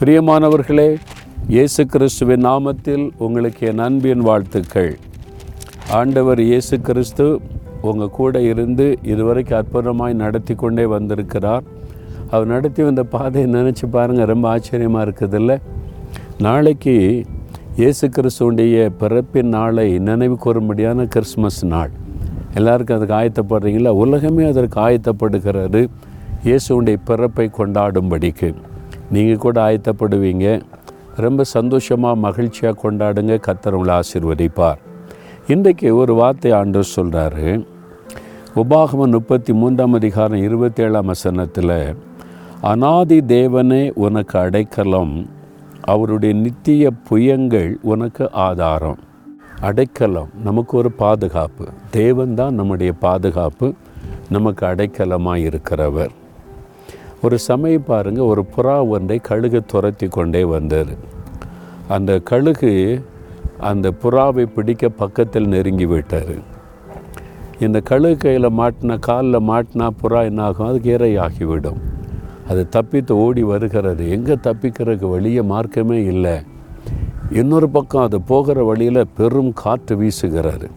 பிரியமானவர்களே இயேசு கிறிஸ்துவின் நாமத்தில் உங்களுக்கு என் அன்பின் வாழ்த்துக்கள். ஆண்டவர் இயேசு கிறிஸ்து உங்கள் கூட இருந்து இதுவரைக்கும் அற்புதமாய் நடத்தி கொண்டே வந்திருக்கிறார். அவர் நடத்தி வந்த பாதையை நினச்சி பாருங்கள் ரொம்ப ஆச்சரியமாக இருக்குதுல்ல. நாளைக்கு இயேசு கிறிஸ்துடைய பிறப்பின் நாளை நினைவு கூறும்படியான கிறிஸ்மஸ் நாள். எல்லாருக்கும் அதுக்கு ஆயத்தப்படுறீங்களா? உலகமே அதற்கு ஆயத்தப்படுகிறது. இயேசுடைய பிறப்பை கொண்டாடும்படிக்கு. நீங்கள் கூட ஆயத்தப்படுவீங்க. ரொம்ப சந்தோஷமாக மகிழ்ச்சியாக கொண்டாடுங்க. கத்தர் உங்களை ஆசிர்வதிப்பார். இன்றைக்கு ஒரு வார்த்தை ஆண்டு சொல்கிறாரு உபாகமன் முப்பத்தி மூன்றாம் அதிகாரம் இருபத்தேழாம் வசனத்தில் அனாதி தேவனே உனக்கு அடைக்கலம் அவருடைய நித்திய புயங்கள் உனக்கு ஆதாரம். அடைக்கலம் நமக்கு ஒரு பாதுகாப்பு. தேவன் தான் நம்முடைய பாதுகாப்பு. நமக்கு அடைக்கலமாக இருக்கிறவர். ஒரு சமயம் பாருங்கள் ஒரு புறா ஒன்றை கழுகு துரத்தி கொண்டே வந்தார் அந்த கழுகு அந்த புறாவை பிடிக்க பக்கத்தில் நெருங்கி விட்டார் இந்த கழுகு கையில் மாட்டினா காலில் மாட்டினா புறா என்னாகும்? அதுக்கு இரையாகிவிடும். அது தப்பித்து ஓடி வருகிறது. எங்கே தப்பிக்கிறதுக்கு வழிய மார்க்கமே இல்லை. இன்னொரு பக்கம் அது போகிற வழியில் பெரும் காற்று வீசுகிறாரு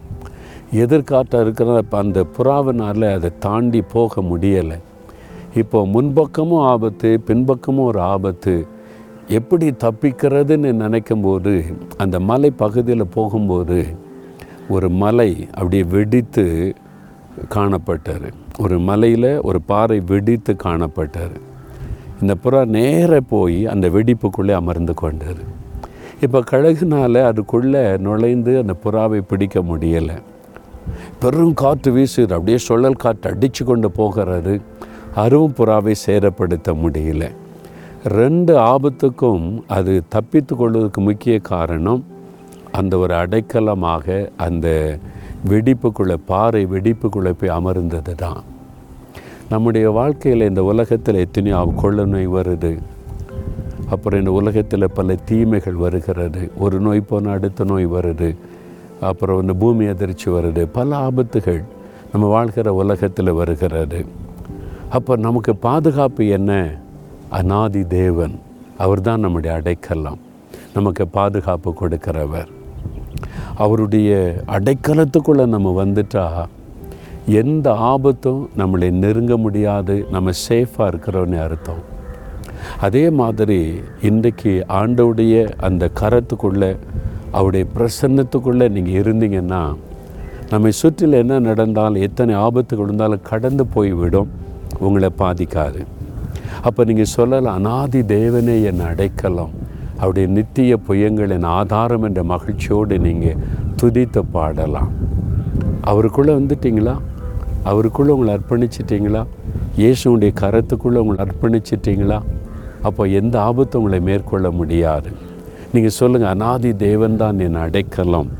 எதிர்காற்றாக இருக்கிற அந்த புறாவினால் அதை தாண்டி போக முடியலை. இப்போ முன்பக்கமும் ஆபத்து பின்பக்கமும் ஒரு ஆபத்து. எப்படி தப்பிக்கிறதுன்னு நினைக்கும் போது அந்த மலை பகுதியில் போகும்போது ஒரு மலை அப்படியே வெடித்து காணப்பட்டார். ஒரு மலையில் ஒரு பாறை வெடித்து காணப்பட்டார். இந்த புறா நேர போய் அந்த வெடிப்புக்குள்ளே அமர்ந்து கொண்டார். இப்போ கழகுனால் அதுக்குள்ளே நுழைந்து அந்த புறாவை பிடிக்க முடியலை. பெரும் காற்று வீசுது. அப்படியே சுழல் காற்று அடித்து கொண்டு போகிறாரு. அருவும் புறாவை சேதப்படுத்த முடியல. ரெண்டு ஆபத்துக்கும் அது தப்பித்து கொள்வதற்கு முக்கிய காரணம் அந்த ஒரு அடைக்கலமாக அந்த வெடிப்புக்குள்ளே பாறை வெடிப்புக்குள்ளே போய் அமர்ந்தது தான். நம்முடைய வாழ்க்கையில் இந்த உலகத்தில் எத்தனையோ கொள்ள நோய் வருது. அப்புறம் இந்த உலகத்தில் பல தீமைகள் வருகிறது. ஒரு நோய் போன அடுத்த நோய் வருது. அப்புறம் இந்த பூமி அதிர்ச்சி வருது. பல ஆபத்துகள் நம்ம வாழ்கிற உலகத்தில் வருகிறது. அப்போ நமக்கு பாதுகாப்பு என்ன? அனாதி தேவன். அவர் தான் நம்முடைய அடைக்கலம். நமக்கு பாதுகாப்பு கொடுக்கிறவர். அவருடைய அடைக்கலத்துக்குள்ளே நம்ம வந்துட்டா எந்த ஆபத்தும் நம்மளை நெருங்க முடியாது. நம்ம சேஃபாக இருக்கிறோன்னு அர்த்தம். அதே மாதிரி இன்றைக்கு ஆண்டவுடைய அந்த கரத்துக்குள்ளே அவருடைய பிரசன்னத்துக்குள்ளே நீங்கள் இருந்தீங்கன்னா நம்மை சுற்றில் என்ன நடந்தாலும் எத்தனை ஆபத்துகள் இருந்தாலும் கடந்து போய்விடும். உங்களை பாதிக்காது. அப்போ நீங்கள் சொல்லலாம் அனாதி தேவனே என் அடைக்கலாம். அவருடைய நித்திய புயங்களின் என் ஆதாரம் என்ற மகிழ்ச்சியோடு நீங்கள் துதித்து பாடலாம். அவருக்குள்ளே வந்துட்டிங்களா? அவருக்குள்ளே உங்களை அர்ப்பணிச்சிட்டிங்களா? இயேசுடைய கரத்துக்குள்ளே உங்களை அர்ப்பணிச்சிட்டிங்களா? அப்போ எந்த ஆபத்தும் உங்களை மேற்கொள்ள முடியாது. நீங்கள் சொல்லுங்கள் அனாதி தேவன் தான் என் அடைக்கலம்.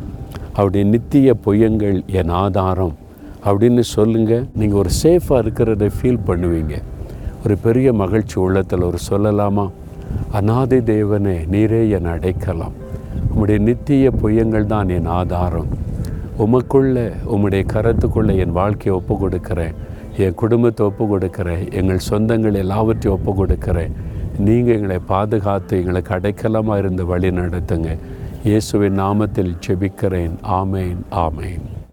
அவருடைய நித்திய பொய்யங்கள் என் ஆதாரம். அப்படின்னு சொல்லுங்கள் நீங்கள் ஒரு சேஃபாக இருக்கிறத ஃபீல் பண்ணுவீங்க. ஒரு பெரிய மகிழ்ச்சி உள்ளத்தில் ஒரு சொல்லலாமா? அனாதி தேவனே நீரே என் அடைக்கலாம். உம்முடைய நித்திய பொய்யங்கள் தான் என் ஆதாரம். உமக்குள்ளே உம்முடைய கரத்துக்குள்ளே என் வாழ்க்கையை ஒப்பு கொடுக்குறேன் என் குடும்பத்தை ஒப்பு கொடுக்குறேன் எங்கள் சொந்தங்கள் எல்லாவற்றையும் ஒப்பு கொடுக்குறேன் நீங்கள் எங்களை பாதுகாத்து எங்களுக்கு அடைக்கலமாக இருந்து வழி நடத்துங்க இயேசுவின் நாமத்தில் செபிக்கிறேன் ஆமேன் ஆமேன்.